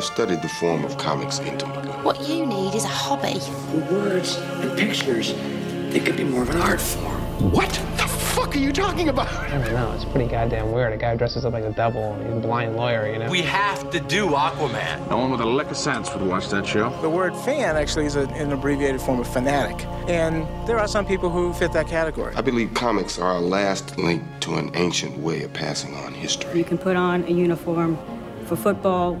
I've studied the form of comics intimately. What you need is a hobby. Words and pictures, they could be more of an art form. What the fuck are you talking about? I don't know. It's pretty goddamn weird. A guy dresses up like a devil and he's a blind lawyer, you know? We have to do Aquaman. No one with a lick of sense would watch that show. The word fan actually is a, an abbreviated form of fanatic. And there are some people who fit that category. I believe comics are our last link to an ancient way of passing on history. You can put on a uniform for football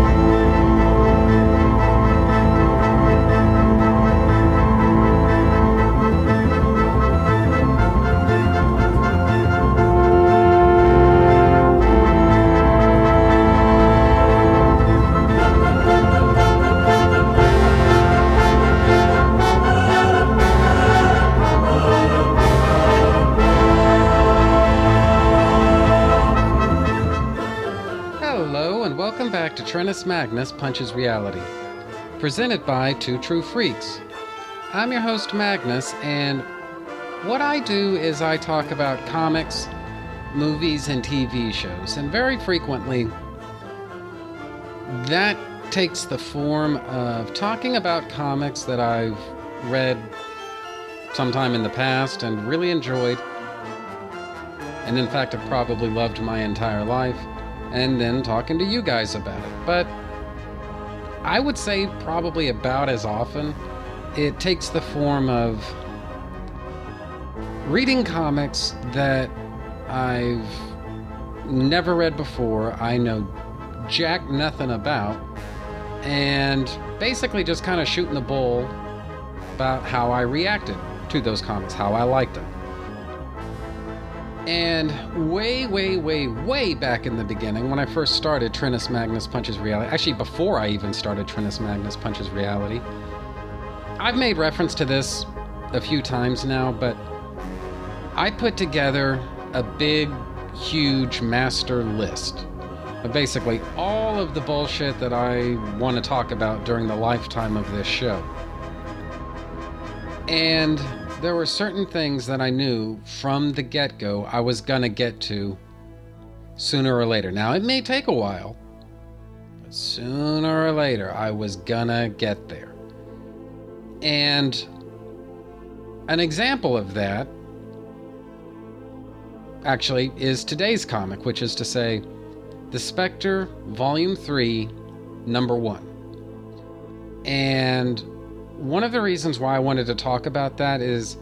Magnus Punches Reality, presented by Two True Freaks. I'm your host, Magnus, and what I do is I talk about comics, movies, and TV shows, and very frequently that takes the form of talking about comics that I've read sometime in the past and really enjoyed, and in fact have probably loved my entire life, and then talking to you guys about it. But I would say probably about as often it takes the form of reading comics that I've never read before, I know jack nothing about, and basically just kind of shooting the bull about how I reacted to those comics, how I liked them. And way, way, way, way back in the beginning, when I first started Trennis Magnus Punches Reality, actually before I even started Trennis Magnus Punches Reality, I've made reference to this a few times now, but I put together a big, huge master list of basically all of the bullshit that I want to talk about during the lifetime of this show. And there were certain things that I knew from the get go I was going to get to sooner or later. Now, it may take a while, but sooner or later, I was going to get there. And an example of that actually is today's comic, which is to say, The Spectre, Volume 3, Number 1. And one of the reasons why I wanted to talk about that is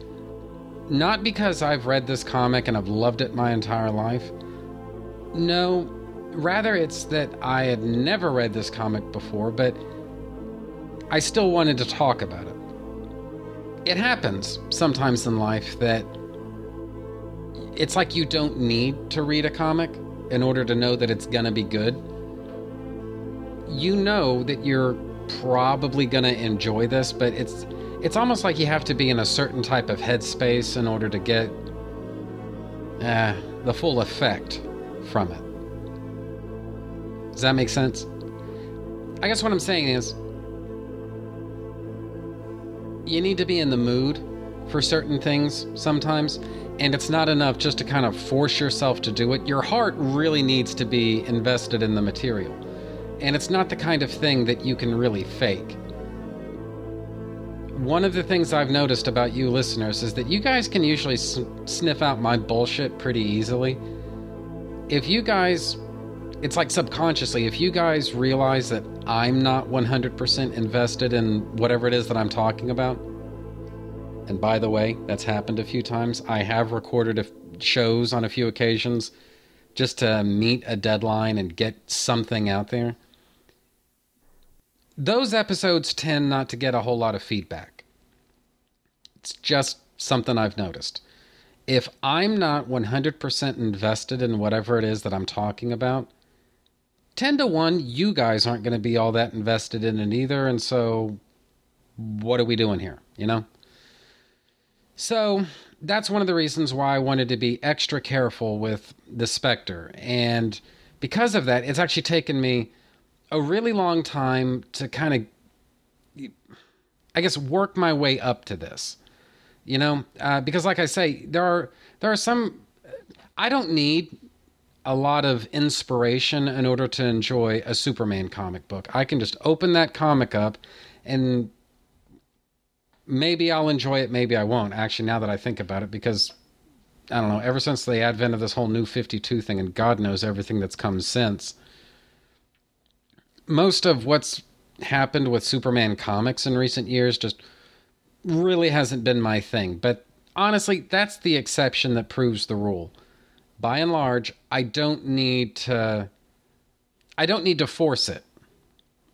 not because I've read this comic and I've loved it my entire life. No, rather it's that I had never read this comic before, but I still wanted to talk about it. It happens sometimes in life that it's like you don't need to read a comic in order to know that it's gonna be good. You know that you're probably going to enjoy this, but it's it's almost like you have to be in a certain type of headspace in order to get uh, the full effect from it. Does that make sense? I guess what I'm saying is you need to be in the mood for certain things sometimes, and it's not enough just to kind of force yourself to do it. Your heart really needs to be invested in the material and it's not the kind of thing that you can really fake. One of the things I've noticed about you listeners is that you guys can usually s- sniff out my bullshit pretty easily. If you guys, it's like subconsciously, if you guys realize that I'm not 100% invested in whatever it is that I'm talking about, and by the way, that's happened a few times, I have recorded shows on a few occasions just to meet a deadline and get something out there those episodes tend not to get a whole lot of feedback. It's just something I've noticed. If I'm not 100% invested in whatever it is that I'm talking about, 10 to 1, you guys aren't going to be all that invested in it either. And so, what are we doing here? You know? So that's one of the reasons why I wanted to be extra careful with the Spectre. And because of that, it's actually taken me a really long time to kind of, I guess, work my way up to this. You know, uh, because like I say, there are there are some. I don't need a lot of inspiration in order to enjoy a Superman comic book. I can just open that comic up and maybe I'll enjoy it, maybe I won't. Actually, now that I think about it, because I don't know, ever since the advent of this whole new 52 thing, and God knows everything that's come since, most of what's happened with Superman comics in recent years just really hasn't been my thing. But honestly, that's the exception that proves the rule. By and large, I don't need to I don't need to force it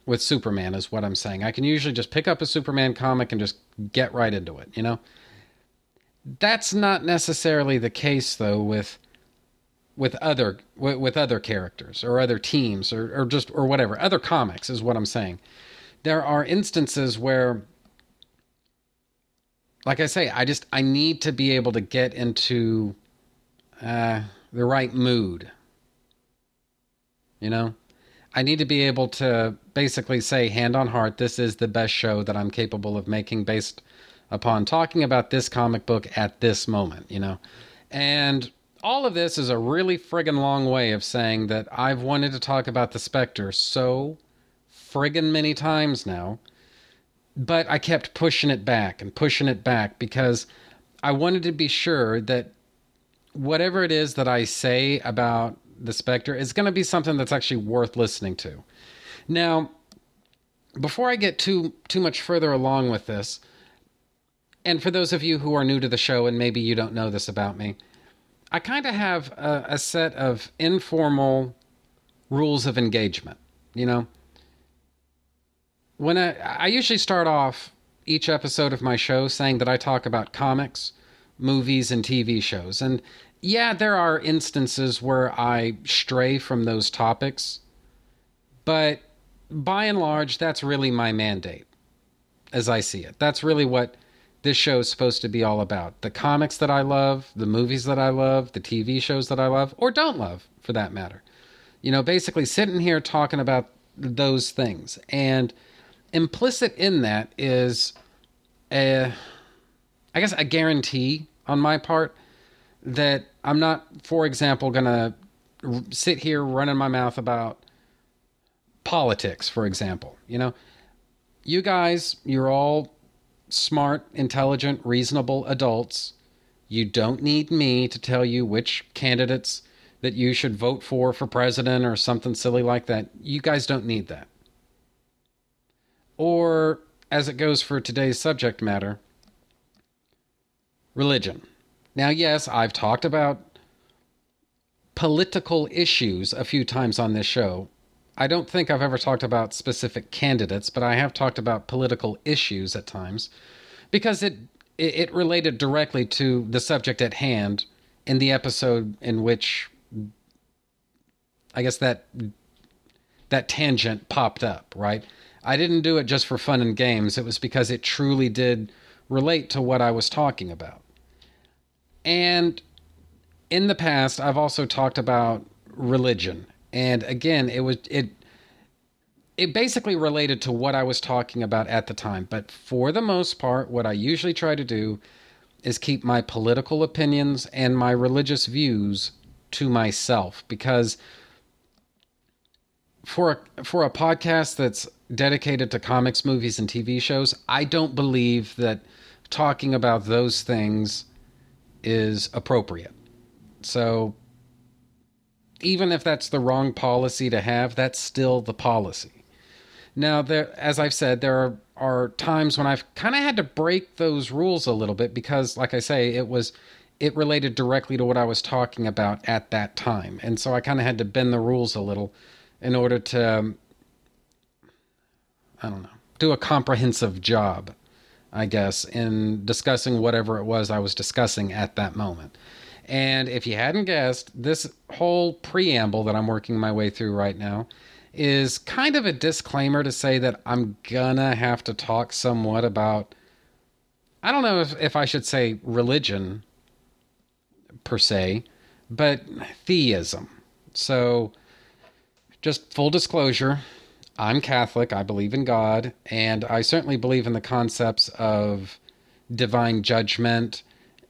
with Superman is what I'm saying. I can usually just pick up a Superman comic and just get right into it, you know? That's not necessarily the case though with with other with, with other characters or other teams or, or just or whatever. Other comics is what I'm saying. There are instances where like I say, I just I need to be able to get into uh, the right mood. You know, I need to be able to basically say, hand on heart, this is the best show that I'm capable of making based upon talking about this comic book at this moment. You know, and all of this is a really friggin' long way of saying that I've wanted to talk about the Spectre so friggin' many times now but I kept pushing it back and pushing it back because I wanted to be sure that whatever it is that I say about the Spectre is going to be something that's actually worth listening to. Now, before I get too too much further along with this, and for those of you who are new to the show and maybe you don't know this about me, I kind of have a, a set of informal rules of engagement. You know, when I, I usually start off each episode of my show saying that I talk about comics, movies, and TV shows. And yeah, there are instances where I stray from those topics, but by and large, that's really my mandate as I see it. That's really what this show is supposed to be all about. The comics that I love, the movies that I love, the TV shows that I love, or don't love for that matter. You know, basically sitting here talking about those things. And implicit in that is a, I guess, a guarantee on my part that I'm not, for example, going to sit here running my mouth about politics, for example. You know, you guys, you're all smart, intelligent, reasonable adults. You don't need me to tell you which candidates that you should vote for for president or something silly like that. You guys don't need that or as it goes for today's subject matter, religion. Now, yes, I've talked about political issues a few times on this show. I don't think I've ever talked about specific candidates, but I have talked about political issues at times because it it related directly to the subject at hand in the episode in which I guess that that tangent popped up, right? I didn't do it just for fun and games. It was because it truly did relate to what I was talking about. And in the past, I've also talked about religion. And again, it was it it basically related to what I was talking about at the time. But for the most part, what I usually try to do is keep my political opinions and my religious views to myself because for a, for a podcast that's dedicated to comics, movies, and TV shows, I don't believe that talking about those things is appropriate. So, even if that's the wrong policy to have, that's still the policy. Now, there, as I've said, there are, are times when I've kind of had to break those rules a little bit because, like I say, it was it related directly to what I was talking about at that time, and so I kind of had to bend the rules a little in order to um, I don't know, do a comprehensive job, I guess, in discussing whatever it was I was discussing at that moment. And if you hadn't guessed, this whole preamble that I'm working my way through right now is kind of a disclaimer to say that I'm gonna have to talk somewhat about I don't know if, if I should say religion per se, but theism. So, just full disclosure, I'm Catholic. I believe in God, and I certainly believe in the concepts of divine judgment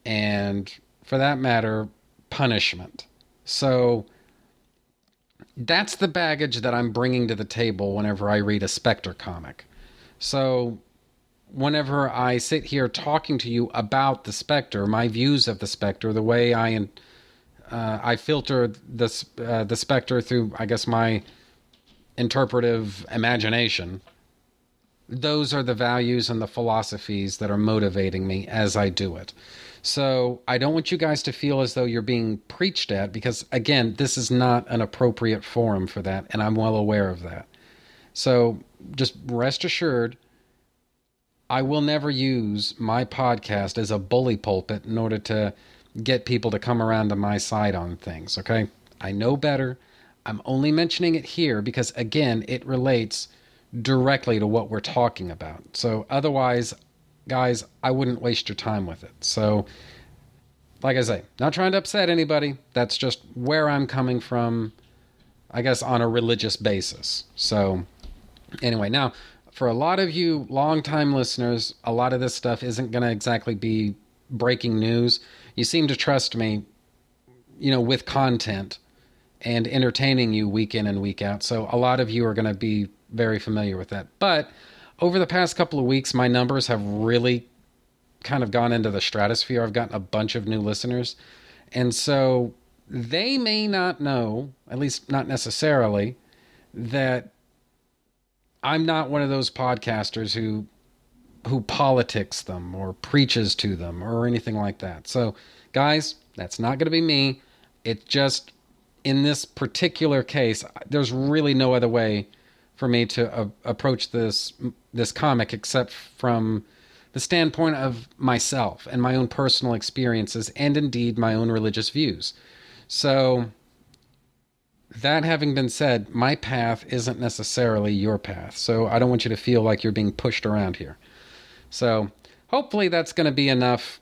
and, for that matter, punishment. So, that's the baggage that I'm bringing to the table whenever I read a Spectre comic. So, whenever I sit here talking to you about the Spectre, my views of the Spectre, the way I uh, I filter the uh, the Spectre through, I guess, my interpretive imagination. Those are the values and the philosophies that are motivating me as I do it. So I don't want you guys to feel as though you're being preached at because, again, this is not an appropriate forum for that, and I'm well aware of that. So just rest assured, I will never use my podcast as a bully pulpit in order to get people to come around to my side on things, okay? I know better. I'm only mentioning it here because, again, it relates directly to what we're talking about. So otherwise, guys, I wouldn't waste your time with it. So, like I say, not trying to upset anybody. That's just where I'm coming from, I guess, on a religious basis. So, anyway, now, for a lot of you longtime listeners, a lot of this stuff isn't going to exactly be breaking news. You seem to trust me, you know, with content and entertaining you week in and week out. So, a lot of you are going to be very familiar with that. But, over the past couple of weeks, my numbers have really kind of gone into the stratosphere. I've gotten a bunch of new listeners. And so they may not know, at least not necessarily, that I'm not one of those podcasters who who politics them or preaches to them or anything like that. So, guys, that's not going to be me. It just in this particular case, there's really no other way for me to uh, approach this this comic except from the standpoint of myself and my own personal experiences and indeed my own religious views. So that having been said, my path isn't necessarily your path. So I don't want you to feel like you're being pushed around here. So hopefully that's going to be enough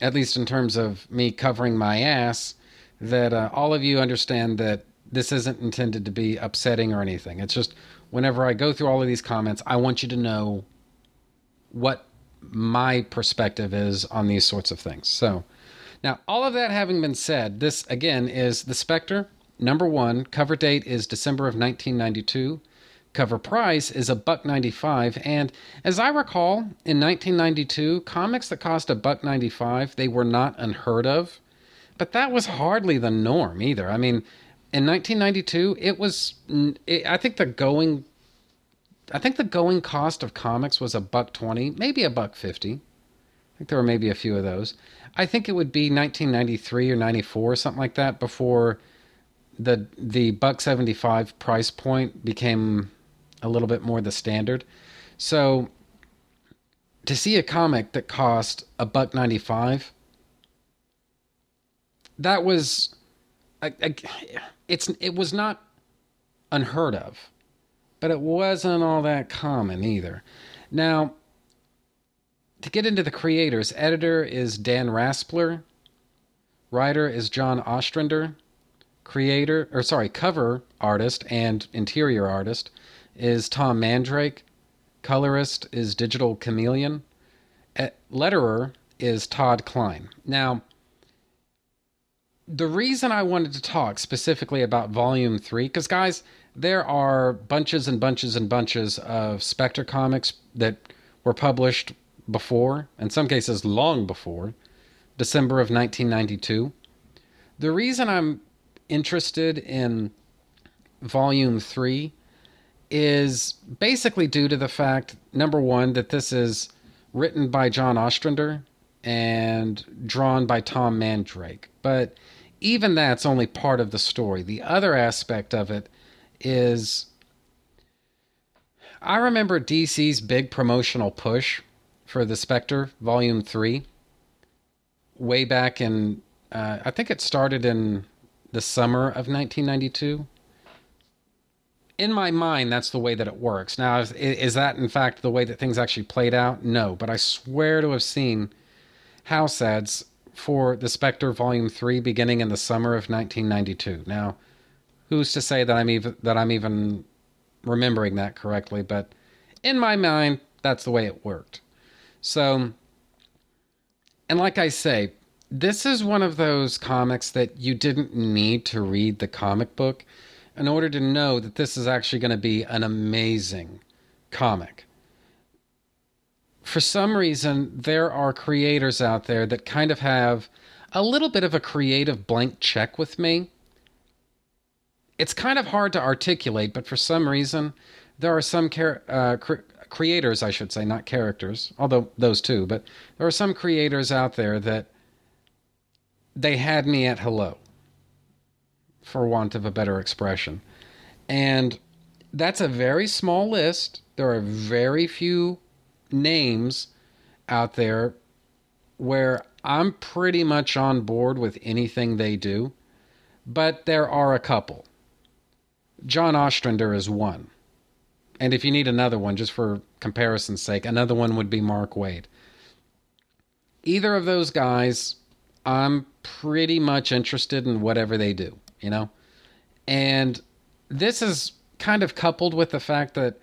at least in terms of me covering my ass that uh, all of you understand that this isn't intended to be upsetting or anything. It's just whenever I go through all of these comments, I want you to know what my perspective is on these sorts of things. So, now all of that having been said, this again is The Spectre, number one. Cover date is December of 1992. Cover price is a buck 95 and as I recall in 1992 comics that cost a buck 95 they were not unheard of but that was hardly the norm either I mean in 1992, it was. It, I think the going. I think the going cost of comics was a buck twenty, maybe a buck fifty. I think there were maybe a few of those. I think it would be 1993 or 94, something like that, before the the buck 75 price point became a little bit more the standard. So to see a comic that cost a buck 95 that was I, it's it was not unheard of, but it wasn't all that common either. Now, to get into the creators, editor is Dan Raspler, writer is John Ostrander, creator or sorry, cover artist and interior artist is Tom Mandrake, colorist is Digital Chameleon, letterer is Todd Klein. Now, the reason I wanted to talk specifically about Volume 3, because, guys, there are bunches and bunches and bunches of Spectre comics that were published before, in some cases long before, December of 1992. The reason I'm interested in Volume 3 is basically due to the fact, number one, that this is written by John Ostrander and drawn by Tom Mandrake. But even that's only part of the story. The other aspect of it is I remember DC's big promotional push for the Spectre Volume 3 way back in, uh, I think it started in the summer of 1992. in my mind, that's the way that it works. Now, is, is that in fact the way that things actually played out? No, but I swear to have seen house ads for the Spectre Volume Three beginning in the summer of 1992. Now, who's to say that I'm even that I'm even remembering that correctly? But in my mind, that's the way it worked. So, and like I say, this is one of those comics that you didn't need to read the comic book in order to know that this is actually going to be an amazing comic. For some reason, there are creators out there that kind of have a little bit of a creative blank check with me. It's kind of hard to articulate, but for some reason, there are some char- uh, cre- creators, I should say, not characters, although those too, but there are some creators out there that they had me at hello for want of a better expression. And that's a very small list. There are very few names out there where I'm pretty much on board with anything they do, but there are a couple. John Ostrander is one. And if you need another one, just for comparison's sake, another one would be Mark Waid. Either of those guys, I'm pretty much interested in whatever they do you know? And this is kind of coupled with the fact that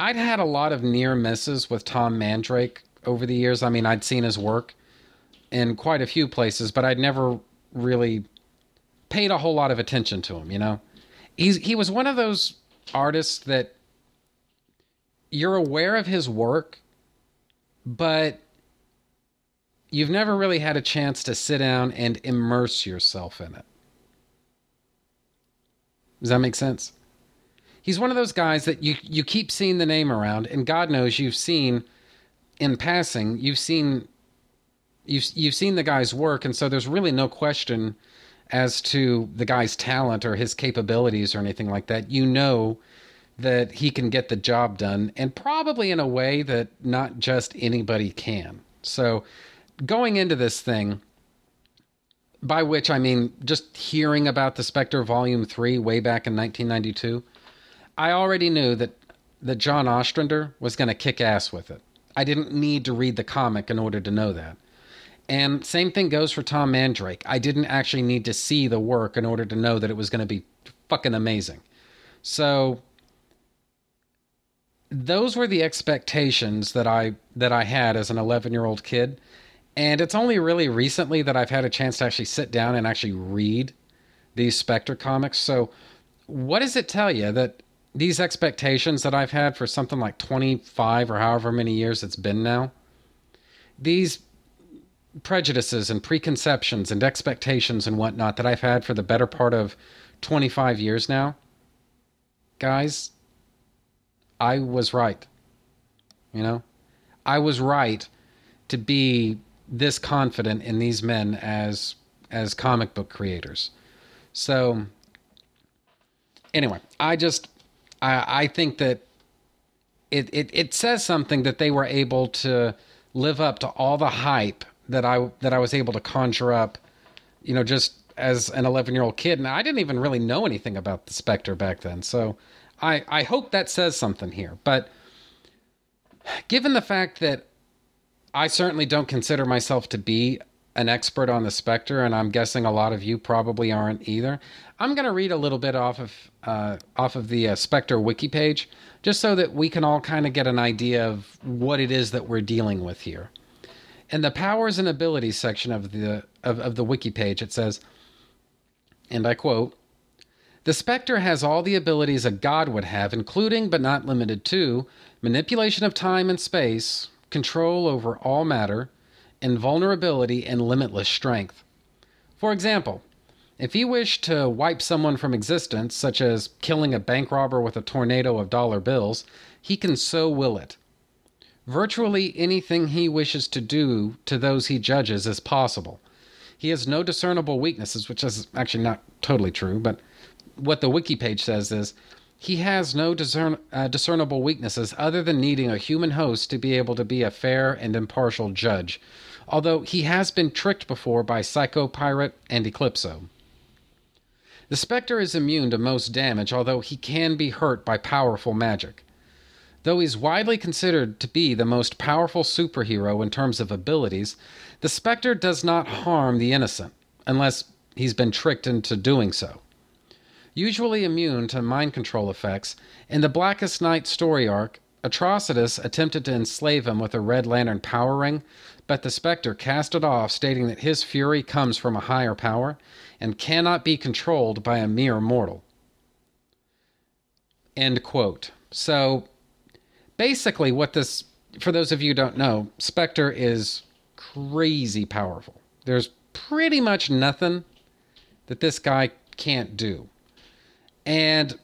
I'd had a lot of near misses with Tom Mandrake over the years. I mean, I'd seen his work in quite a few places, but I'd never really paid a whole lot of attention to him, you know? He's he was one of those artists that you're aware of his work, but you've never really had a chance to sit down and immerse yourself in it. Does that make sense? He's one of those guys that you you keep seeing the name around, and God knows you've seen in passing, you've seen you've you've seen the guy's work, and so there's really no question as to the guy's talent or his capabilities or anything like that. You know that he can get the job done, and probably in a way that not just anybody can. So going into this thing, by which I mean just hearing about the Spectre Volume 3 way back in 1992, I already knew that, that John Ostrander was going to kick ass with it. I didn't need to read the comic in order to know that. And same thing goes for Tom Mandrake. I didn't actually need to see the work in order to know that it was going to be fucking amazing. So those were the expectations that I that I had as an 11-year-old kid and it's only really recently that I've had a chance to actually sit down and actually read these Spectre comics. So, what does it tell you that these expectations that I've had for something like 25 or however many years it's been now, these prejudices and preconceptions and expectations and whatnot that I've had for the better part of 25 years now, guys, I was right. You know, I was right to be this confident in these men as as comic book creators. So anyway, I just I I think that it, it it says something that they were able to live up to all the hype that I that I was able to conjure up, you know, just as an 11 year old kid, and I didn't even really know anything about the Spectre back then. So I I hope that says something here. But given the fact that I certainly don't consider myself to be an expert on the Spectre, and I'm guessing a lot of you probably aren't either. I'm going to read a little bit off of uh, off of the uh, Spectre wiki page, just so that we can all kind of get an idea of what it is that we're dealing with here. In the powers and abilities section of the of, of the wiki page, it says, and I quote. The Spectre has all the abilities a god would have, including but not limited to manipulation of time and space, control over all matter, invulnerability, and limitless strength. For example, if he wished to wipe someone from existence, such as killing a bank robber with a tornado of dollar bills, he can so will it. Virtually anything he wishes to do to those he judges is possible. He has no discernible weaknesses, which is actually not totally true, but what the wiki page says is he has no discern, uh, discernible weaknesses other than needing a human host to be able to be a fair and impartial judge, although he has been tricked before by Psycho Pirate and Eclipso. The Spectre is immune to most damage, although he can be hurt by powerful magic. Though he's widely considered to be the most powerful superhero in terms of abilities, the Spectre does not harm the innocent, unless he's been tricked into doing so. Usually immune to mind control effects, in the Blackest Night story arc, Atrocitus attempted to enslave him with a Red Lantern power ring, but the Spectre cast it off, stating that his fury comes from a higher power and cannot be controlled by a mere mortal. End quote. So basically, what this, for those of you don't know, Spectre is crazy powerful. There's pretty much nothing that this guy can't do. And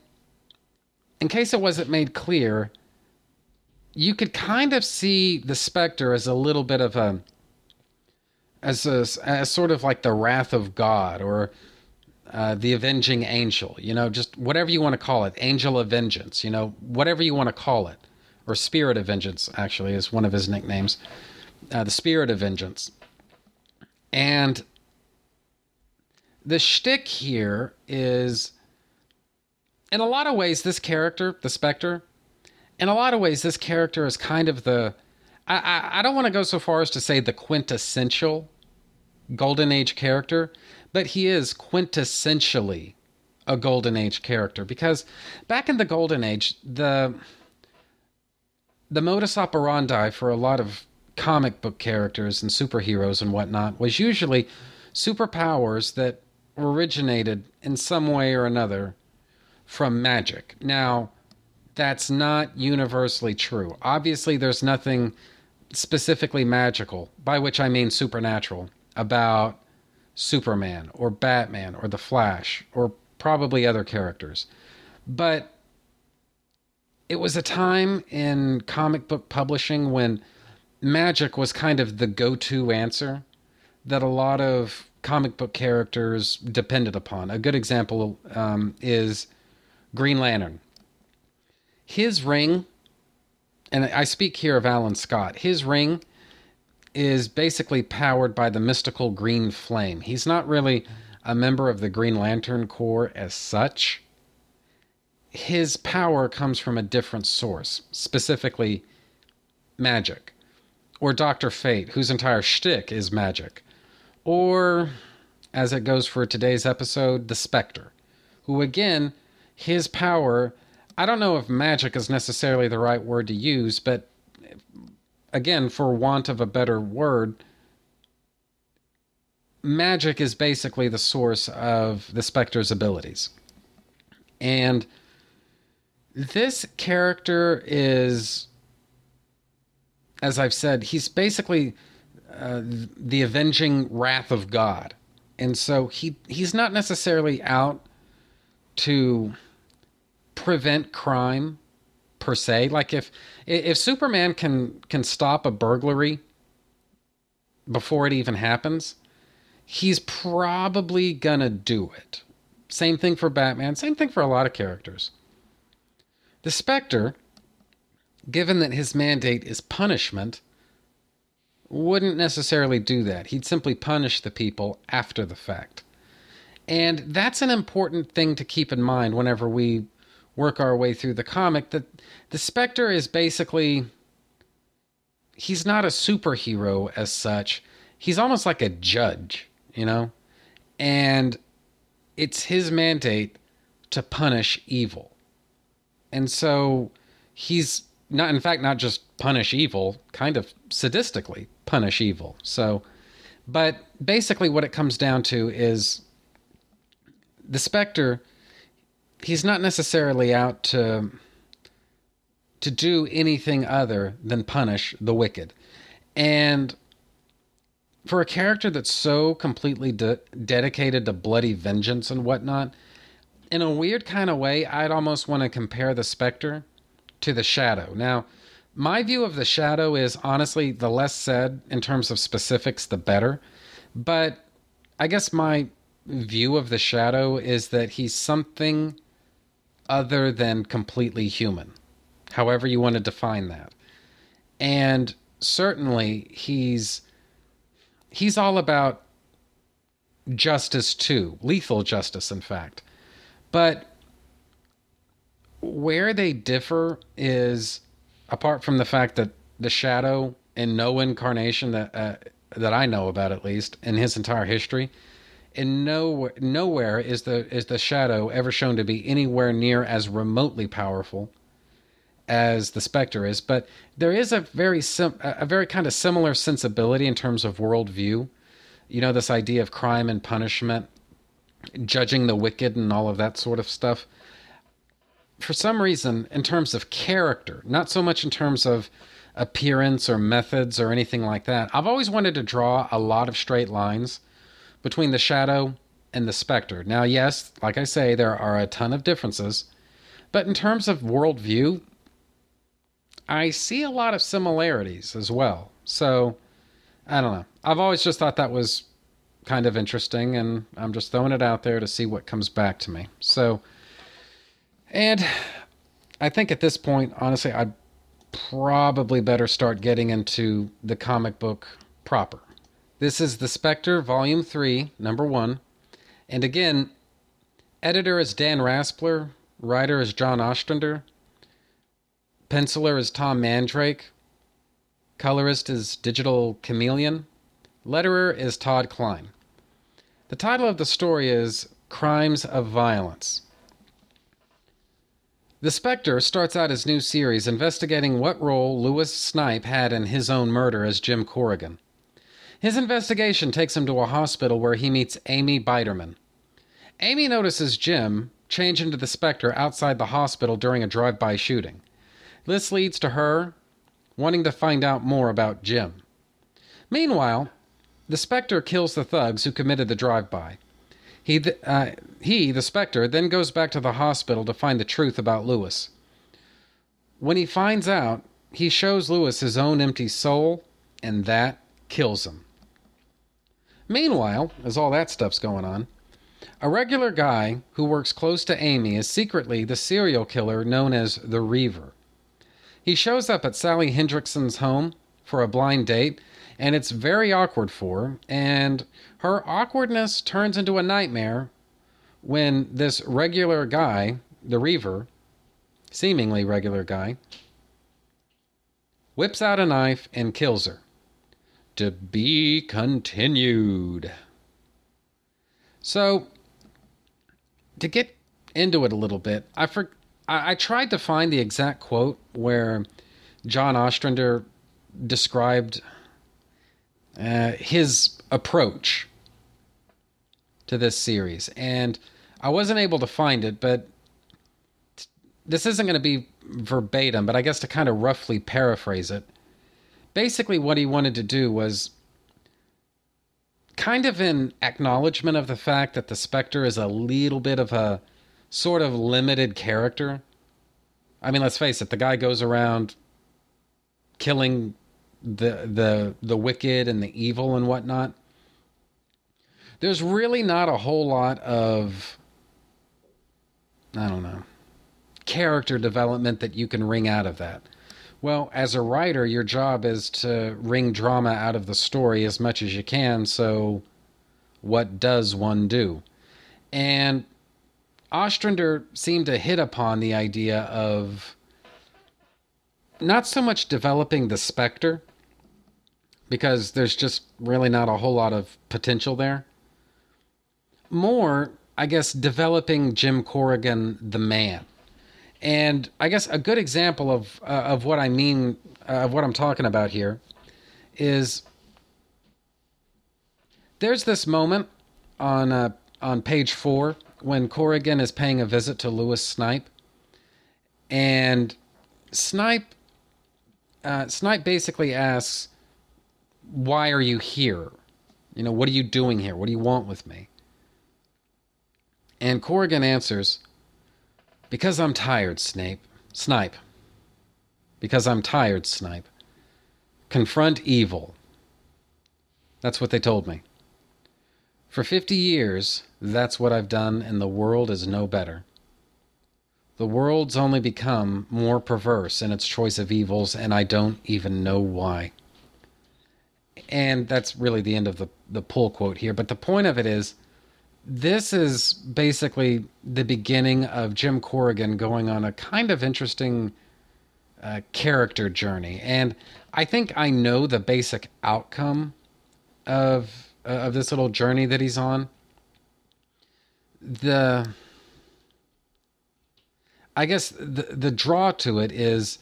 in case it wasn't made clear, you could kind of see the Spectre as a little bit of a as a, as sort of like the wrath of God or uh, the avenging angel, you know, just whatever you want to call it, angel of vengeance, you know, whatever you want to call it, or spirit of vengeance, actually, is one of his nicknames, uh, the spirit of vengeance. And the shtick here is, in a lot of ways, this character, the Spectre, in a lot of ways, this character is kind of the. I, I, I don't want to go so far as to say the quintessential Golden Age character, but he is quintessentially a Golden Age character because back in the Golden Age, the the modus operandi for a lot of comic book characters and superheroes and whatnot was usually superpowers that originated in some way or another from magic. Now, that's not universally true. Obviously, there's nothing specifically magical, by which I mean supernatural, about Superman or Batman or The Flash or probably other characters. But it was a time in comic book publishing when magic was kind of the go to answer that a lot of comic book characters depended upon. A good example um, is Green Lantern. His ring, and I speak here of Alan Scott, his ring is basically powered by the mystical green flame. He's not really a member of the Green Lantern Corps as such. His power comes from a different source, specifically magic. Or Dr. Fate, whose entire shtick is magic. Or, as it goes for today's episode, the Spectre, who again, his power I don't know if magic is necessarily the right word to use, but again, for want of a better word, magic is basically the source of the Spectre's abilities. And this character is, as I've said, he's basically uh, the avenging wrath of God. And so he he's not necessarily out to prevent crime per se. Like if if Superman can can stop a burglary before it even happens, he's probably gonna do it. Same thing for Batman, same thing for a lot of characters. The Spectre, given that his mandate is punishment, wouldn't necessarily do that. He'd simply punish the people after the fact. And that's an important thing to keep in mind whenever we work our way through the comic that the Spectre is basically he's not a superhero as such. He's almost like a judge, you know? And it's his mandate to punish evil. And so he's not in fact not just punish evil, kind of sadistically punish evil. So but basically what it comes down to is the Spectre he's not necessarily out to to do anything other than punish the wicked. And for a character that's so completely de- dedicated to bloody vengeance and whatnot, in a weird kind of way, I'd almost want to compare the Spectre to the Shadow. Now, my view of the Shadow is honestly the less said in terms of specifics, the better. But I guess my view of the Shadow is that he's something other than completely human, however you want to define that. And certainly he's he's all about justice too, lethal justice in fact. But where they differ is apart from the fact that the shadow in no incarnation that uh, that I know about at least in his entire history in no nowhere is the is the shadow ever shown to be anywhere near as remotely powerful as the spectre is but there is a very sim- a very kind of similar sensibility in terms of worldview. You know this idea of crime and punishment judging the wicked and all of that sort of stuff. For some reason in terms of character not so much in terms of appearance or methods or anything like that i've always wanted to draw a lot of straight lines between the shadow and the spectre. Now, yes, like I say, there are a ton of differences, but in terms of worldview, I see a lot of similarities as well. So, I don't know. I've always just thought that was kind of interesting, and I'm just throwing it out there to see what comes back to me. So, and I think at this point, honestly, I'd probably better start getting into the comic book proper. This is The Spectre, Volume 3, Number 1. And again, editor is Dan Raspler, writer is John Ostrander, penciler is Tom Mandrake, colorist is Digital Chameleon, letterer is Todd Klein. The title of the story is Crimes of Violence. The Spectre starts out his new series investigating what role Lewis Snipe had in his own murder as Jim Corrigan. His investigation takes him to a hospital where he meets Amy Biderman. Amy notices Jim change into the Spectre outside the hospital during a drive by shooting. This leads to her wanting to find out more about Jim. Meanwhile, the Spectre kills the thugs who committed the drive by. He, uh, he, the Spectre, then goes back to the hospital to find the truth about Lewis. When he finds out, he shows Lewis his own empty soul, and that kills him. Meanwhile, as all that stuff's going on, a regular guy who works close to Amy is secretly the serial killer known as the Reaver. He shows up at Sally Hendrickson's home for a blind date, and it's very awkward for her, and her awkwardness turns into a nightmare when this regular guy, the Reaver, seemingly regular guy, whips out a knife and kills her to be continued. So, to get into it a little bit, I for, I, I tried to find the exact quote where John Ostrander described uh, his approach to this series, and I wasn't able to find it. But this isn't going to be verbatim, but I guess to kind of roughly paraphrase it basically what he wanted to do was kind of an acknowledgement of the fact that the Spectre is a little bit of a sort of limited character. I mean, let's face it, the guy goes around killing the the the wicked and the evil and whatnot. There's really not a whole lot of I don't know character development that you can wring out of that. Well, as a writer, your job is to wring drama out of the story as much as you can. So, what does one do? And Ostrander seemed to hit upon the idea of not so much developing the Spectre, because there's just really not a whole lot of potential there. More, I guess, developing Jim Corrigan, the man and I guess a good example of uh, of what I mean uh, of what I'm talking about here is there's this moment on uh, on page four when Corrigan is paying a visit to Lewis Snipe, and Snipe uh, Snipe basically asks, "Why are you here? You know, what are you doing here? What do you want with me?" And Corrigan answers, because I'm tired, Snape. Snipe. Because I'm tired, Snipe. Confront evil. That's what they told me. For 50 years, that's what I've done, and the world is no better. The world's only become more perverse in its choice of evils, and I don't even know why. And that's really the end of the, the pull quote here. But the point of it is this is basically the beginning of Jim Corrigan going on a kind of interesting uh, character journey, and I think I know the basic outcome of uh, of this little journey that he's on. The I guess the the draw to it is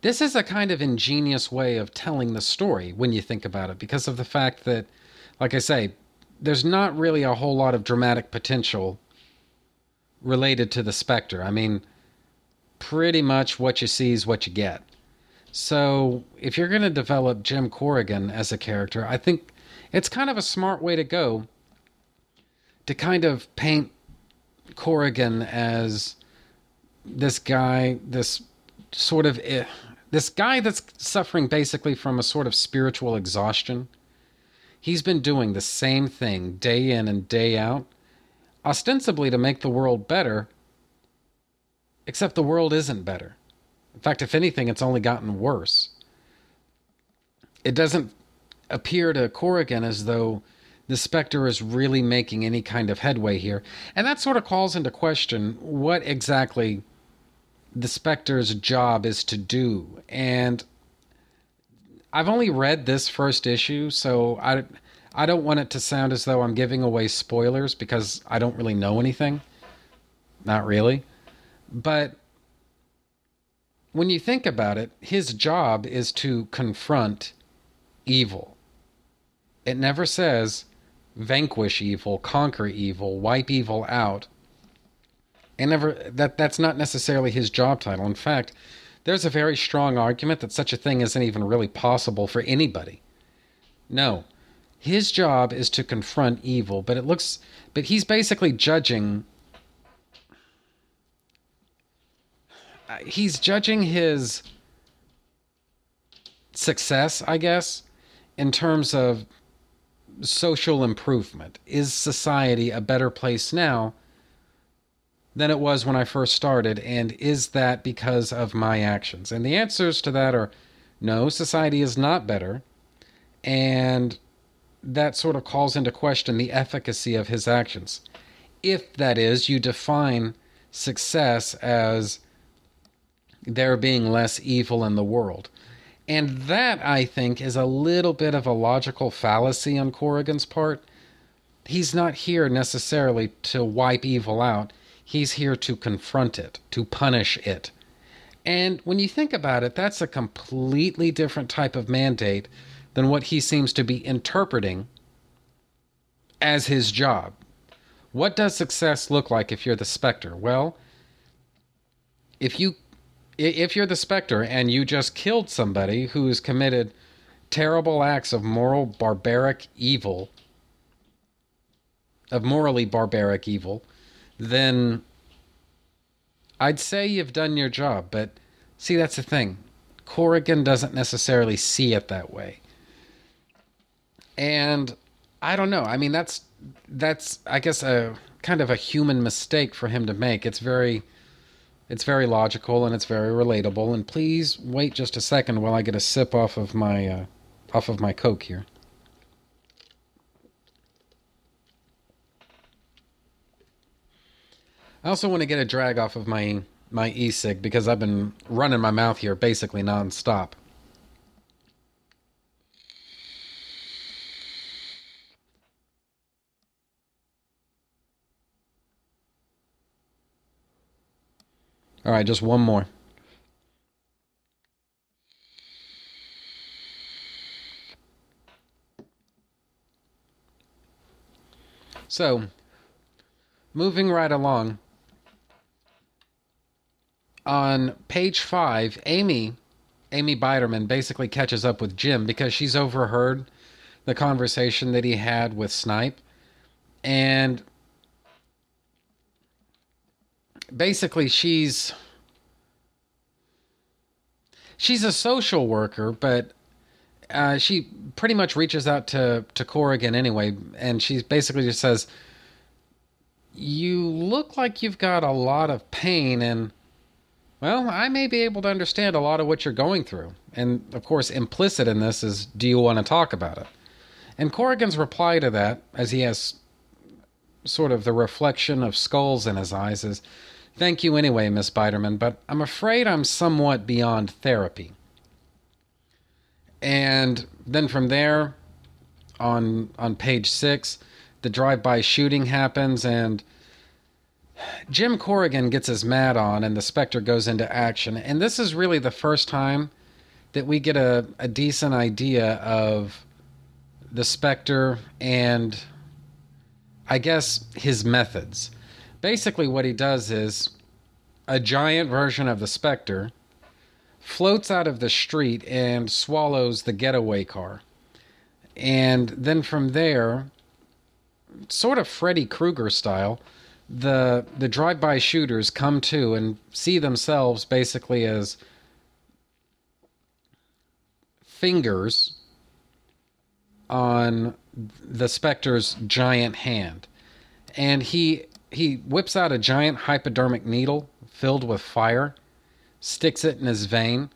this is a kind of ingenious way of telling the story when you think about it because of the fact that like I say there's not really a whole lot of dramatic potential related to the Spectre. I mean, pretty much what you see is what you get. So, if you're going to develop Jim Corrigan as a character, I think it's kind of a smart way to go to kind of paint Corrigan as this guy, this sort of eh, this guy that's suffering basically from a sort of spiritual exhaustion He's been doing the same thing day in and day out, ostensibly to make the world better, except the world isn't better. In fact, if anything, it's only gotten worse. It doesn't appear to Corrigan as though the Spectre is really making any kind of headway here. And that sort of calls into question what exactly the Spectre's job is to do. And I've only read this first issue, so I I don't want it to sound as though I'm giving away spoilers because I don't really know anything. Not really. But when you think about it, his job is to confront evil. It never says vanquish evil, conquer evil, wipe evil out. It never that that's not necessarily his job title. In fact, there's a very strong argument that such a thing isn't even really possible for anybody. No. His job is to confront evil, but it looks but he's basically judging he's judging his success, I guess, in terms of social improvement. Is society a better place now than it was when I first started? And is that because of my actions? And the answers to that are no, society is not better. And that sort of calls into question the efficacy of his actions. If that is, you define success as there being less evil in the world. And that, I think, is a little bit of a logical fallacy on Corrigan's part. He's not here necessarily to wipe evil out. He's here to confront it, to punish it. And when you think about it, that's a completely different type of mandate than what he seems to be interpreting as his job. What does success look like if you're the Spectre? Well, if you if you're the Spectre and you just killed somebody who's committed terrible acts of moral barbaric evil, of morally barbaric evil, then I'd say you've done your job. But see, that's the thing. Corrigan doesn't necessarily see it that way. And I don't know. I mean, that's that's I guess a kind of a human mistake for him to make. It's very it's very logical and it's very relatable. And please wait just a second while I get a sip off of my uh, off of my Coke here. I also want to get a drag off of my my e-cig because I've been running my mouth here basically nonstop. All right, just one more. So, moving right along, on page five, Amy, Amy Biderman basically catches up with Jim because she's overheard the conversation that he had with Snipe. And basically, she's she's a social worker, but uh, she pretty much reaches out to to Corrigan anyway, and she basically just says, "You look like you've got a lot of pain, and well, I may be able to understand a lot of what you're going through. And of course, implicit in this is, do you want to talk about it? And Corrigan's reply to that, as he has sort of the reflection of skulls in his eyes is Thank you anyway, Miss Biderman, but I'm afraid I'm somewhat beyond therapy. And then from there, on on page six, the drive-by shooting happens, and Jim Corrigan gets his mat on, and the Spectre goes into action. And this is really the first time that we get a, a decent idea of the Spectre and I guess his methods. Basically, what he does is a giant version of the Spectre floats out of the street and swallows the getaway car. And then from there, sort of Freddy Krueger style, the the drive-by shooters come to and see themselves basically as fingers on the Spectre's giant hand. And he he whips out a giant hypodermic needle filled with fire, sticks it in his vein,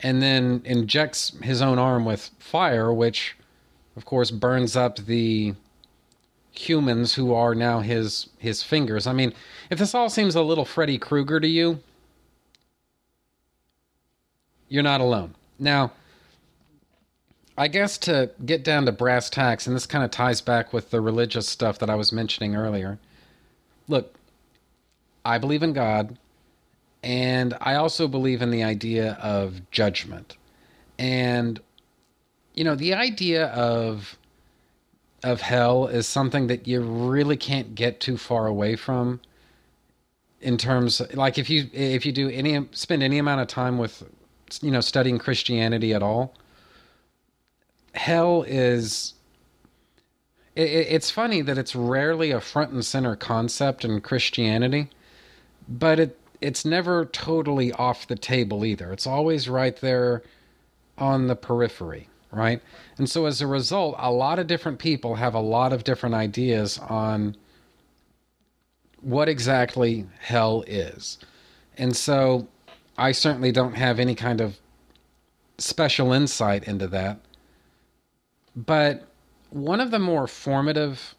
and then injects his own arm with fire, which of course burns up the humans who are now his his fingers. I mean, if this all seems a little Freddy Krueger to you, you're not alone. Now, I guess to get down to brass tacks, and this kind of ties back with the religious stuff that I was mentioning earlier. Look, I believe in God, and I also believe in the idea of judgment. And, you know, the idea of of hell is something that you really can't get too far away from in terms like if you if you do any spend any amount of time with you know studying Christianity at all hell is it, it's funny that it's rarely a front and center concept in Christianity, but it it's never totally off the table either. It's always right there on the periphery, right? And so as a result, a lot of different people have a lot of different ideas on what exactly hell is. And so I certainly don't have any kind of special insight into that. But one of the more formative,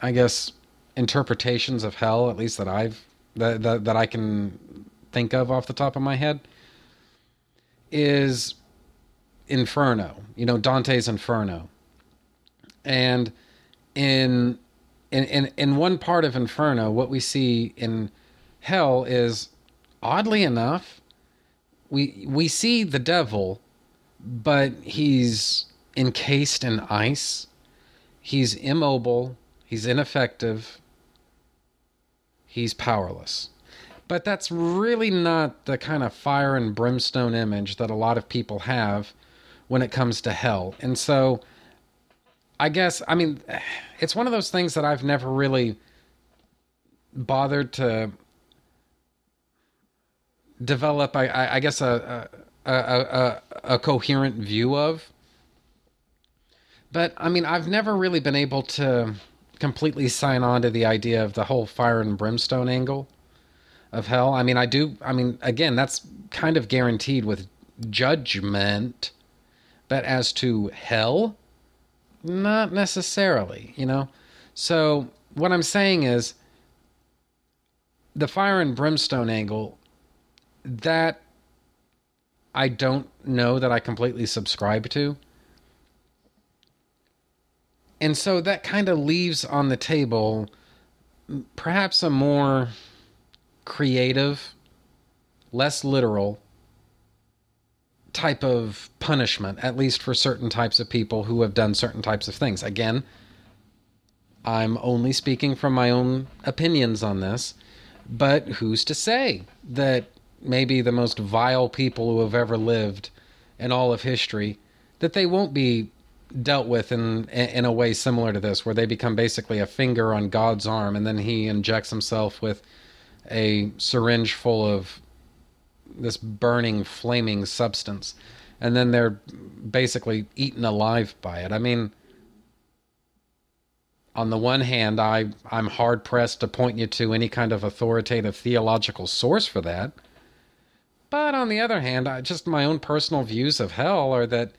I guess, interpretations of hell, at least that I've that, that that I can think of off the top of my head, is Inferno. You know, Dante's Inferno. And in in in in one part of Inferno, what we see in hell is oddly enough, we we see the devil, but he's encased in ice. He's immobile. He's ineffective. He's powerless. But that's really not the kind of fire and brimstone image that a lot of people have when it comes to hell. And so I guess, I mean, it's one of those things that I've never really bothered to develop, I, I guess, a, a, a, a, coherent view of. But I mean, I've never really been able to completely sign on to the idea of the whole fire and brimstone angle of hell. I mean, I do. I mean, again, that's kind of guaranteed with judgment. But as to hell, not necessarily, you know? So, what I'm saying is the fire and brimstone angle, that I don't know that I completely subscribe to. And so that kind of leaves on the table perhaps a more creative, less literal type of punishment, at least for certain types of people who have done certain types of things. Again, I'm only speaking from my own opinions on this, but who's to say that maybe the most vile people who have ever lived in all of history that they won't be dealt with in in a way similar to this, where they become basically a finger on God's arm, and then he injects himself with a syringe full of this burning, flaming substance, and then they're basically eaten alive by it. I mean, on the one hand, I I'm hard pressed to point you to any kind of authoritative theological source for that. But on the other hand, I, just my own personal views of hell are that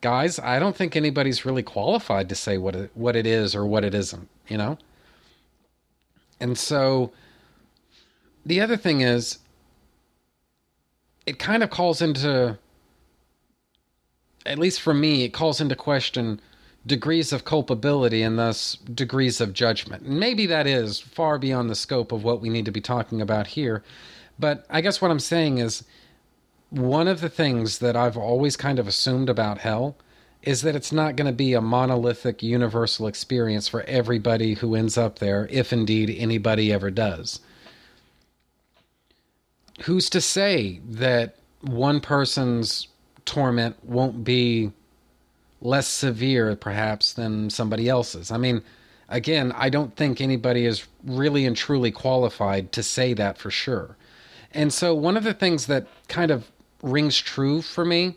guys, I don't think anybody's really qualified to say what it, what it is or what it isn't. You know, And so the other thing is, it kind of calls into, at least for me, it calls into question degrees of culpability and thus degrees of judgment. And maybe that is far beyond the scope of what we need to be talking about here. But I guess what I'm saying is one of the things that I've always kind of assumed about hell is that it's not going to be a monolithic universal experience for everybody who ends up there, if indeed anybody ever does. Who's to say that one person's torment won't be less severe, perhaps, than somebody else's? I mean, again, I don't think anybody is really and truly qualified to say that for sure. And so, one of the things that kind of rings true for me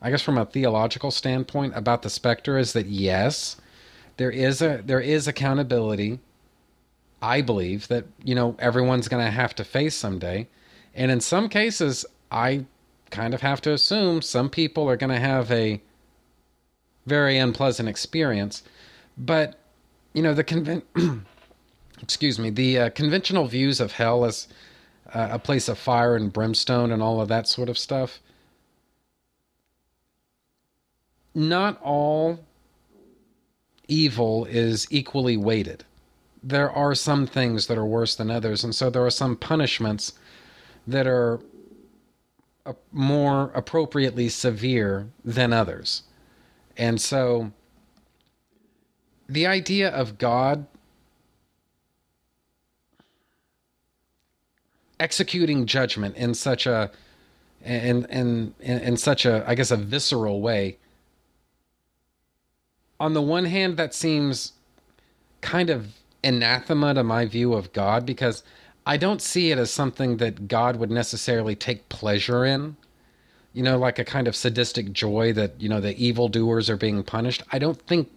I guess from a theological standpoint about the Spectre is that yes, there is a there is accountability. I believe that you know everyone's going to have to face someday, and in some cases, I kind of have to assume some people are going to have a very unpleasant experience. But you know the conven- excuse me the uh, conventional views of hell as uh, a place of fire and brimstone and all of that sort of stuff not all evil is equally weighted. There are some things that are worse than others, and so there are some punishments that are more appropriately severe than others. And so the idea of God executing judgment in such a in in in such a I guess a visceral way on the one hand, that seems kind of anathema to my view of God because I don't see it as something that God would necessarily take pleasure in. You know, like a kind of sadistic joy that, you know, the evildoers are being punished. I don't think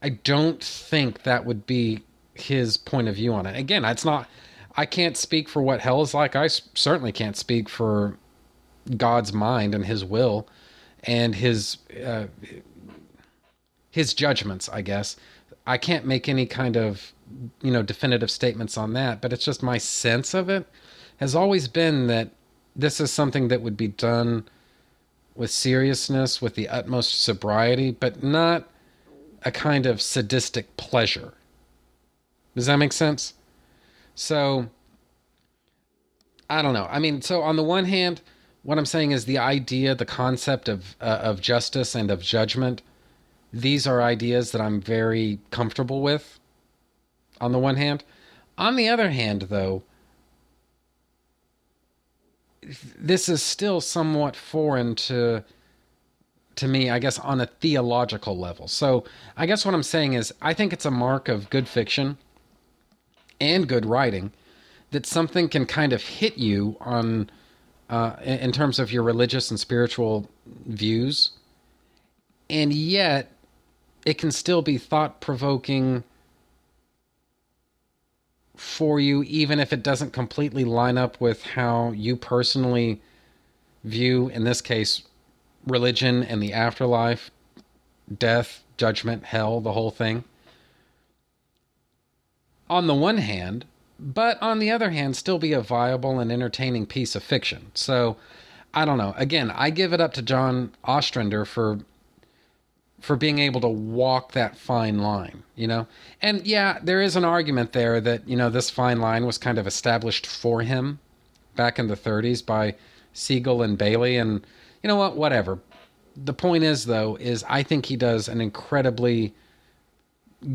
I don't think that would be his point of view on it. Again, it's not I can't speak for what hell is like. I certainly can't speak for God's mind and his will and his uh, his judgments, I guess. I can't make any kind of, you know, definitive statements on that, but it's just my sense of it has always been that this is something that would be done with seriousness, with the utmost sobriety, but not a kind of sadistic pleasure. Does that make sense? So, I don't know. I mean, so on the one hand, what I'm saying is the idea, the concept of uh, of justice and of judgment these are ideas that I'm very comfortable with on the one hand. On the other hand, though, this is still somewhat foreign to to me, I guess, on a theological level. So I guess what I'm saying is I think it's a mark of good fiction and good writing that something can kind of hit you on uh, in terms of your religious and spiritual views, and yet it can still be thought provoking for you, even if it doesn't completely line up with how you personally view, in this case, religion and the afterlife, death, judgment, hell, the whole thing. On the one hand, but on the other hand, still be a viable and entertaining piece of fiction. So, I don't know. Again, I give it up to John Ostrander for for being able to walk that fine line, you know? And yeah, there is an argument there that, you know, this fine line was kind of established for him back in the 30s by Siegel and Baily and you know what, whatever. The point is though is I think he does an incredibly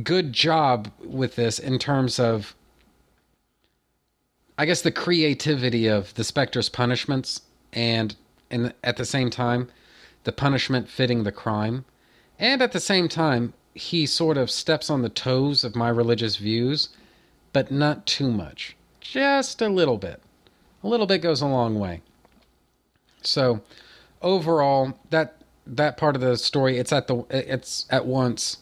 good job with this in terms of I guess the creativity of the Spectre's punishments and and at the same time the punishment fitting the crime and at the same time, he sort of steps on the toes of my religious views, but not too much. Just a little bit. A little bit goes a long way. So, overall, that that part of the story, it's at the it's at once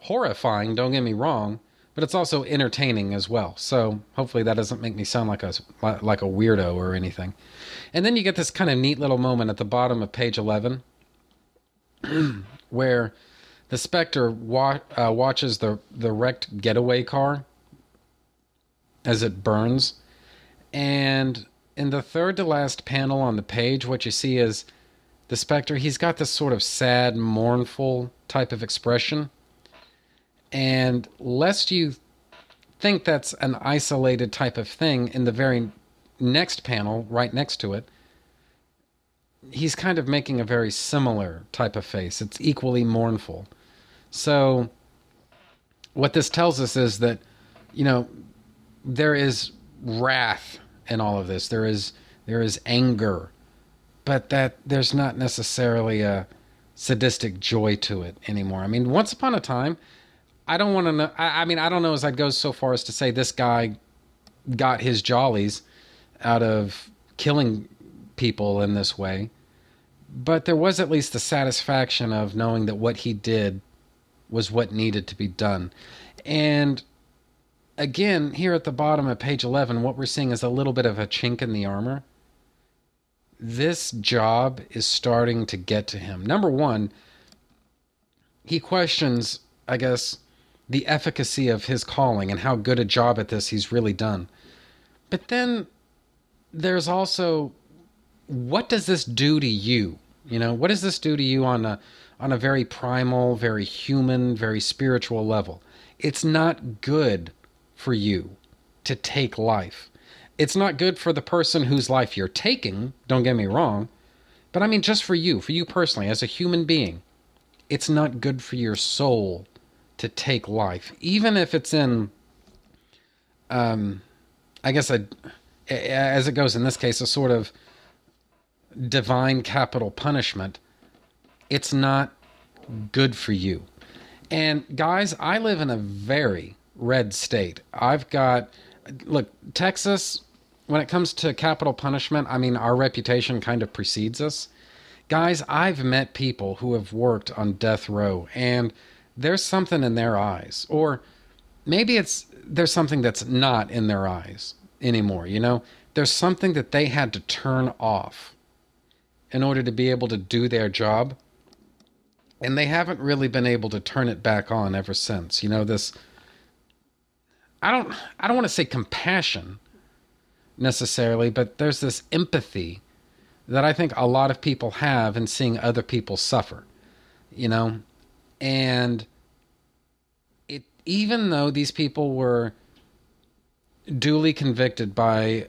horrifying, don't get me wrong, but it's also entertaining as well. So, hopefully that doesn't make me sound like a like a weirdo or anything. And then you get this kind of neat little moment at the bottom of page 11 where the Spectre wa- uh, watches the the wrecked getaway car as it burns. And in the third to last panel on the page, what you see is the Spectre. He's got this sort of sad, mournful type of expression. And lest you think that's an isolated type of thing, in the very next panel, right next to it, he's kind of making a very similar type of face. It's equally mournful. So, what this tells us is that, you know, there is wrath in all of this. There is there is anger, but that there's not necessarily a sadistic joy to it anymore. I mean, once upon a time, I don't want to know. I, I mean, I don't know as I'd go so far as to say this guy got his jollies out of killing people in this way, but there was at least the satisfaction of knowing that what he did was what needed to be done. And again, here at the bottom of page 11, what we're seeing is a little bit of a chink in the armor. This job is starting to get to him. Number one, he questions, I guess, the efficacy of his calling and how good a job at this he's really done. But then there's also what does this do to you? You know, what does this do to you on a on a very primal, very human, very spiritual level? It's not good for you to take life. It's not good for the person whose life you're taking, don't get me wrong, but I mean just for you, for you personally, as a human being. It's not good for your soul to take life, even if it's in, um, I guess, a, as it goes in this case, a sort of divine capital punishment. It's not good for you. And guys, I live in a very red state. I've got look, Texas when it comes to capital punishment, I mean our reputation kind of precedes us. Guys, I've met people who have worked on death row and there's something in their eyes or maybe it's there's something that's not in their eyes anymore, you know? There's something that they had to turn off in order to be able to do their job. And they haven't really been able to turn it back on ever since. You know, this I don't I don't want to say compassion necessarily, but there's this empathy that I think a lot of people have in seeing other people suffer, you know? And it even though these people were duly convicted by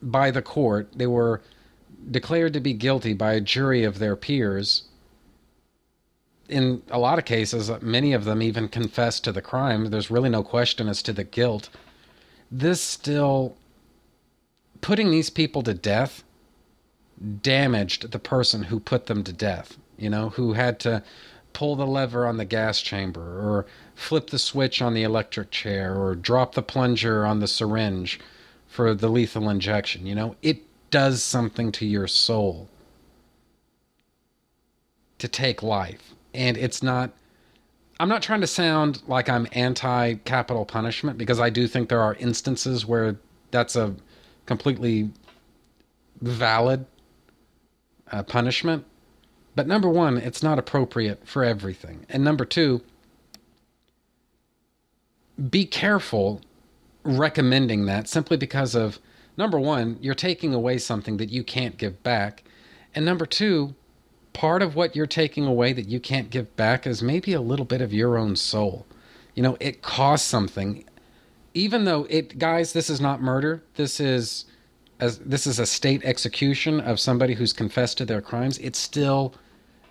by the court, they were declared to be guilty by a jury of their peers in a lot of cases, many of them even confessed to the crime. There's really no question as to the guilt. This still, putting these people to death, damaged the person who put them to death, you know, who had to pull the lever on the gas chamber or flip the switch on the electric chair or drop the plunger on the syringe for the lethal injection. You know, it does something to your soul to take life and it's not I'm not trying to sound like I'm anti capital punishment because I do think there are instances where that's a completely valid uh, punishment. But number one, it's not appropriate for everything. And number two, be careful recommending that simply because of number one, you're taking away something that you can't give back. And number two, part of what you're taking away that you can't give back is maybe a little bit of your own soul. You know, it costs something. Even though it guys, this is not murder. This is as this is a state execution of somebody who's confessed to their crimes. It's still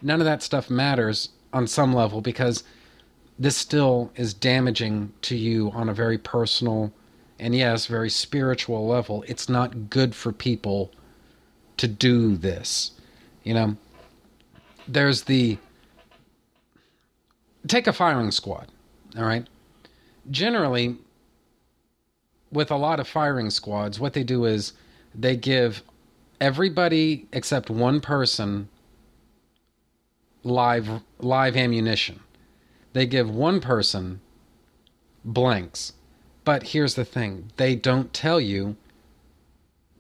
none of that stuff matters on some level because this still is damaging to you on a very personal and yes, very spiritual level. It's not good for people to do this. You know, there's the take a firing squad, all right? Generally, with a lot of firing squads, what they do is they give everybody except one person live live ammunition. They give one person blanks. But here's the thing, they don't tell you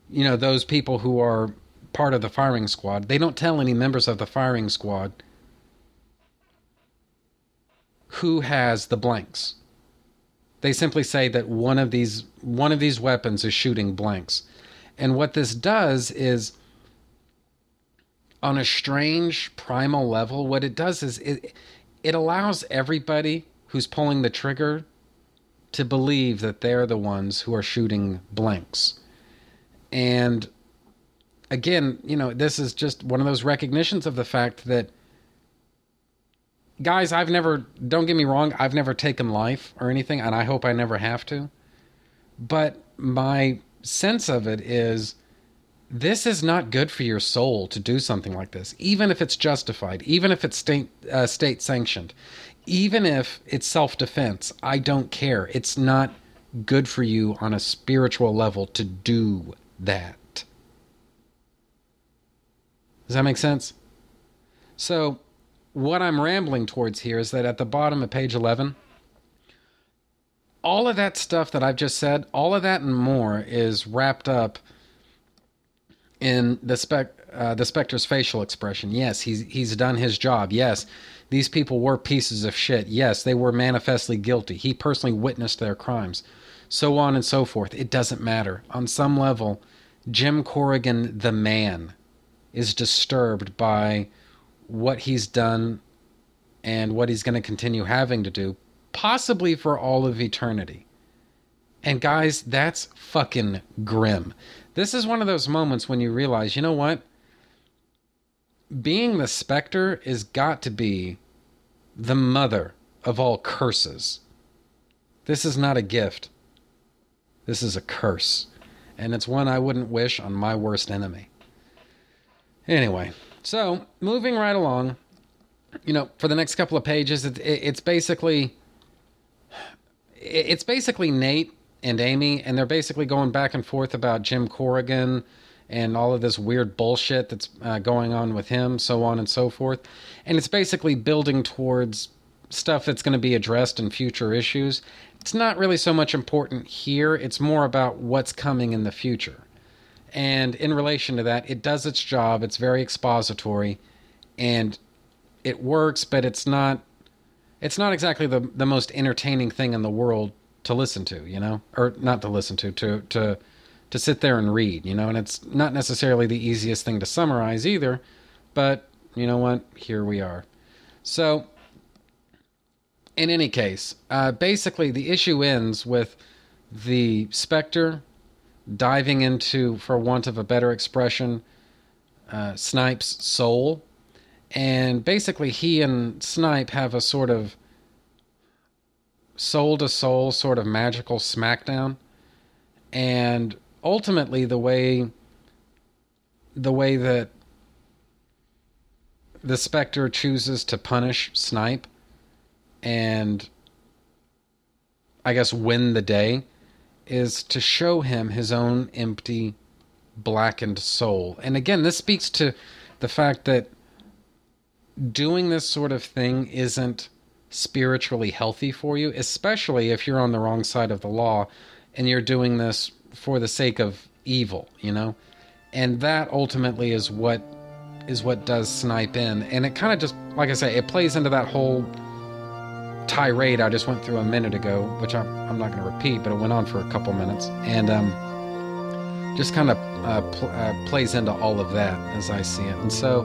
you know those people who are part of the firing squad. They don't tell any members of the firing squad who has the blanks. They simply say that one of these one of these weapons is shooting blanks. And what this does is on a strange primal level, what it does is it it allows everybody who's pulling the trigger to believe that they're the ones who are shooting blanks. And again, you know, this is just one of those recognitions of the fact that guys, I've never don't get me wrong, I've never taken life or anything and I hope I never have to. But my sense of it is this is not good for your soul to do something like this, even if it's justified, even if it's state uh, state sanctioned, even if it's self defense. I don't care. It's not good for you on a spiritual level to do that. Does that make sense? So, what I'm rambling towards here is that at the bottom of page 11, all of that stuff that I've just said, all of that and more is wrapped up in the spec uh, the Spectre's facial expression. Yes, he's he's done his job. Yes, these people were pieces of shit. Yes, they were manifestly guilty. He personally witnessed their crimes. So on and so forth. It doesn't matter. On some level, Jim Corrigan, the man, is disturbed by what he's done and what he's going to continue having to do, possibly for all of eternity. And guys, that's fucking grim. This is one of those moments when you realize, you know what? Being the Spectre is got to be the mother of all curses. This is not a gift. This is a curse. And it's one I wouldn't wish on my worst enemy. Anyway, so moving right along, you know, for the next couple of pages, it, it, it's basically it's basically Nate and Amy, and they're basically going back and forth about Jim Corrigan and all of this weird bullshit that's uh, going on with him, so on and so forth. And it's basically building towards stuff that's going to be addressed in future issues. It's not really so much important here, it's more about what's coming in the future. And in relation to that, it does its job, it's very expository, and it works, but it's not it's not exactly the the most entertaining thing in the world to listen to, you know, or not to listen to, to to to sit there and read, you know, and it's not necessarily the easiest thing to summarize either, but you know what? Here we are. So, in any case, uh, basically the issue ends with the Spectre diving into, for want of a better expression, uh, Snipe's soul. And basically, he and Snipe have a sort of soul to soul sort of magical smackdown and ultimately the way the way that the Spectre chooses to punish snipe and i guess win the day is to show him his own empty blackened soul. And again this speaks to the fact that doing this sort of thing isn't spiritually healthy for you, especially if you're on the wrong side of the law and you're doing this for the sake of evil, you know? And that ultimately is what is what does snipe in. And it kind of just like I say, it plays into that whole tirade I just went through a minute ago, which I'm, I'm not going to repeat, but it went on for a couple minutes. And um, just kind of uh, pl- uh, plays into all of that as I see it. And so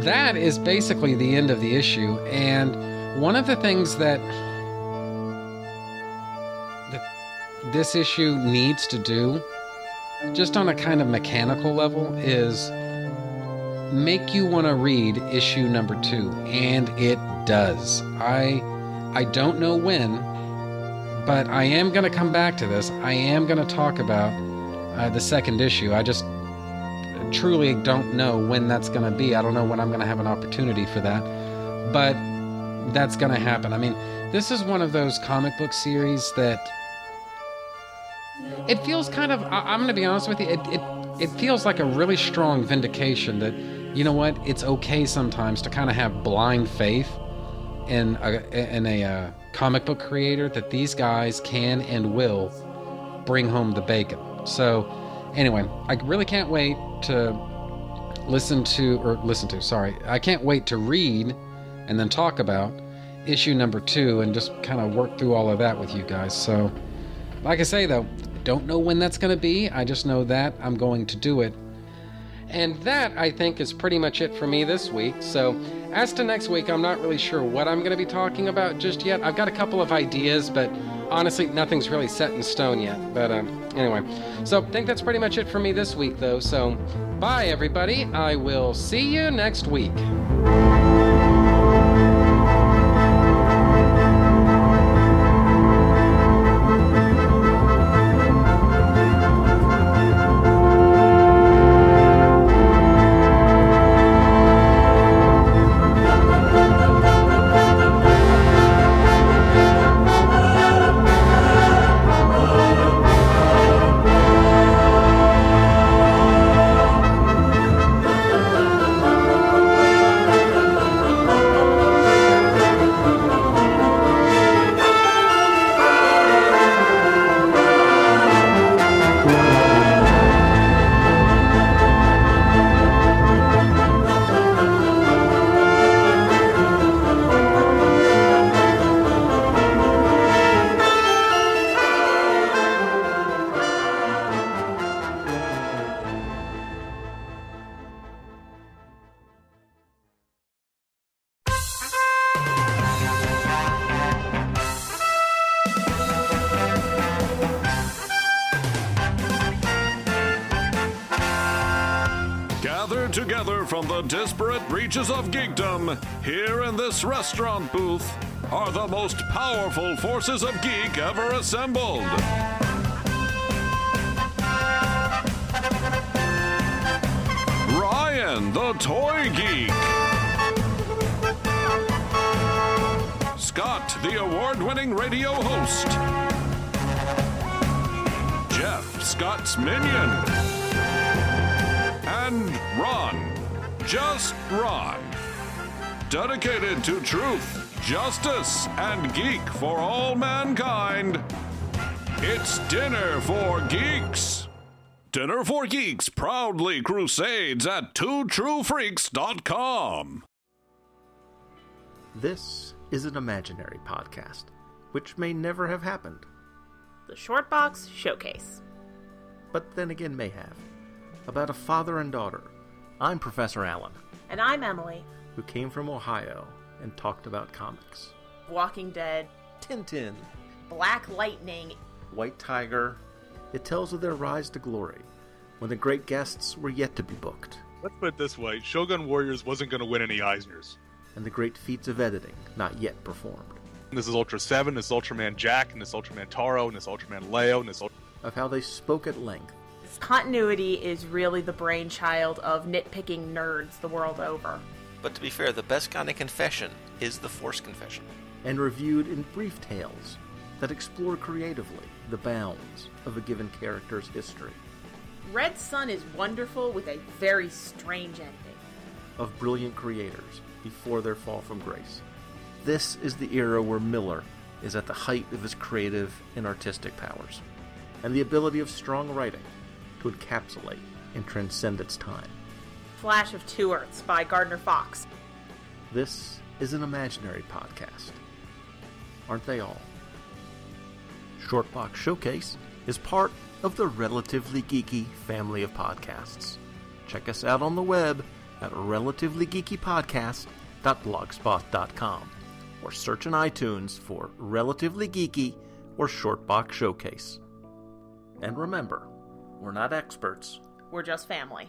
that is basically the end of the issue. And one of the things that that this issue needs to do, just on a kind of mechanical level, is make you want to read issue number two, and it does. I I don't know when, but I am going to come back to this. I am going to talk about uh, the second issue. I just truly don't know when that's going to be. I don't know when I'm going to have an opportunity for that, but that's going to happen. I mean, this is one of those comic book series that it feels kind of. I, am going to be honest with you. It, it it feels like a really strong vindication that you know what? It's okay sometimes to kind of have blind faith in a in a uh, comic book creator that these guys can and will bring home the bacon. So, anyway, I really can't wait to listen to or listen to. Sorry, I can't wait to read and then talk about issue number two and just kind of work through all of that with you guys. So, like I say though, don't know when that's going to be. I just know that I'm going to do it. And that, I think, is pretty much it for me this week. So, as to next week, I'm not really sure what I'm going to be talking about just yet. I've got a couple of ideas, but honestly, nothing's really set in stone yet. But um, anyway, so I think that's pretty much it for me this week, though. So, bye, everybody. I will see you next week. The most powerful forces of geek ever assembled. Ryan, the toy geek. Scott, the award winning radio host. Jeff, Scott's minion. And Ron, just Ron. Dedicated to truth, justice, and geek for all mankind. It's Dinner for Geeks. Dinner for Geeks proudly crusades at twotruefreaks.com. This is an imaginary podcast, which may never have happened, The Shortbox Showcase. but then again may have. About a father and daughter. I'm Professor Allen, And I'm Emily. who came from Ohio and talked about comics. Walking Dead, Tintin, Black Lightning. White Tiger. It tells of their rise to glory, when the great guests were yet to be booked, Let's put it this way Shogun Warriors wasn't going to win any Eisners. and the great feats of editing not yet performed. This is Ultra 7, this is Ultraman Jack, and this Ultraman Taro, and this Ultraman Leo, and this Ultra. Of how they spoke at length This Continuity is really the brainchild of nitpicking nerds the world over. But to be fair, the best kind of confession is the Force confession. and reviewed in brief tales that explore creatively the bounds of a given character's history, Red Son is wonderful with a very strange ending. of brilliant creators before their fall from grace. This is the era where Miller is at the height of his creative and artistic powers, and the ability of strong writing to encapsulate and transcend its time. Flash of Two Earths by Gardner Fox. This is an imaginary podcast. Aren't they all? Shortbox Showcase is part of the Relatively Geeky family of podcasts. Check us out on the web at relativelygeekypodcast.blogspot.com or search in iTunes for Relatively Geeky or Shortbox Showcase. And remember, we're not experts. We're just family.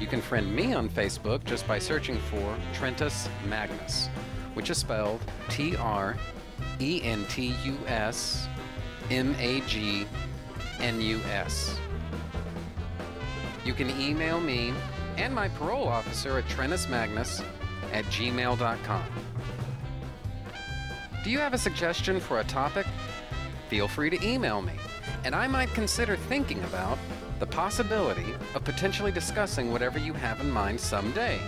You can friend me on Facebook just by searching for Trentus Magnus, which is spelled T R E N T U S M A G N U S. You can email me and my parole officer at trentusmagnus at gmail.com. Do you have a suggestion for a topic? Feel free to email me, and I might consider thinking about the possibility of potentially discussing whatever you have in mind someday.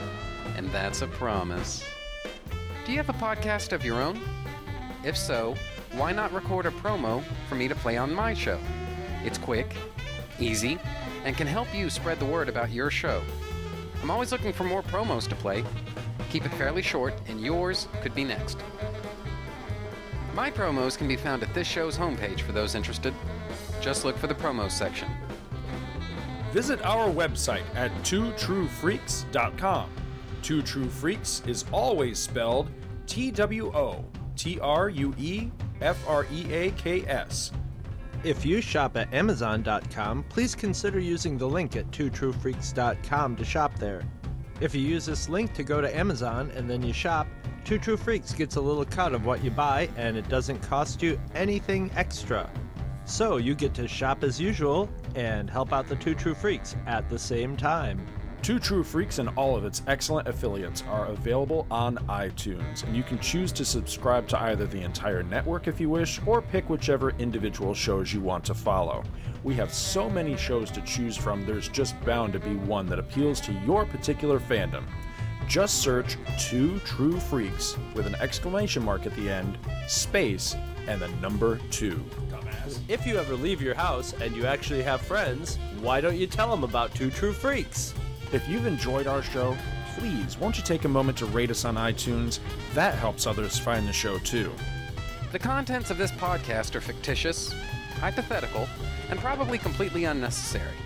And that's a promise. Do you have a podcast of your own? If so, why not record a promo for me to play on my show? It's quick, easy, and can help you spread the word about your show. I'm always looking for more promos to play. Keep it fairly short, and yours could be next. My promos can be found at this show's homepage for those interested. Just look for the promos section. Visit our website at twotruefreaks.com. Two True Freaks is always spelled T W O T R U E F R E A K S. If you shop at Amazon.com, please consider using the link at twotruefreaks.com to shop there. If you use this link to go to Amazon and then you shop, Two True Freaks gets a little cut of what you buy and it doesn't cost you anything extra. So you get to shop as usual and help out the Two True Freaks at the same time. Two True Freaks and all of its excellent affiliates are available on iTunes, and you can choose to subscribe to either the entire network if you wish, or pick whichever individual shows you want to follow. We have so many shows to choose from, there's just bound to be one that appeals to your particular fandom. Just search Two True Freaks with an exclamation mark at the end, space, and the number two. If you ever leave your house and you actually have friends, why don't you tell them about Two True Freaks? If you've enjoyed our show, please won't you take a moment to rate us on iTunes? That helps others find the show too. The contents of this podcast are fictitious, hypothetical, and probably completely unnecessary.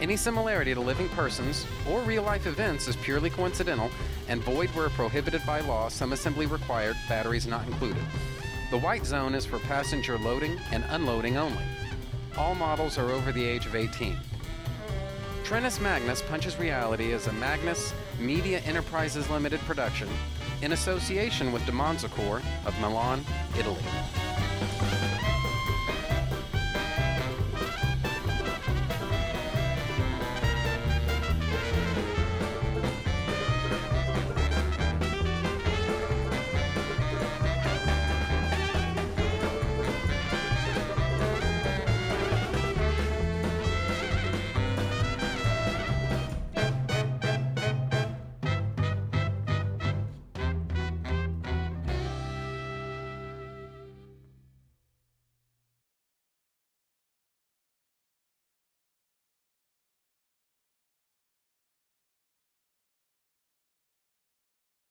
Any similarity to living persons or real life events is purely coincidental and void where prohibited by law, some assembly required, batteries not included. The white zone is for passenger loading and unloading only. All models are over the age of 18. Trentus Magnus Punches Reality is a Magnus Media Enterprises Limited production in association with Demonzacor of Milan, Italy.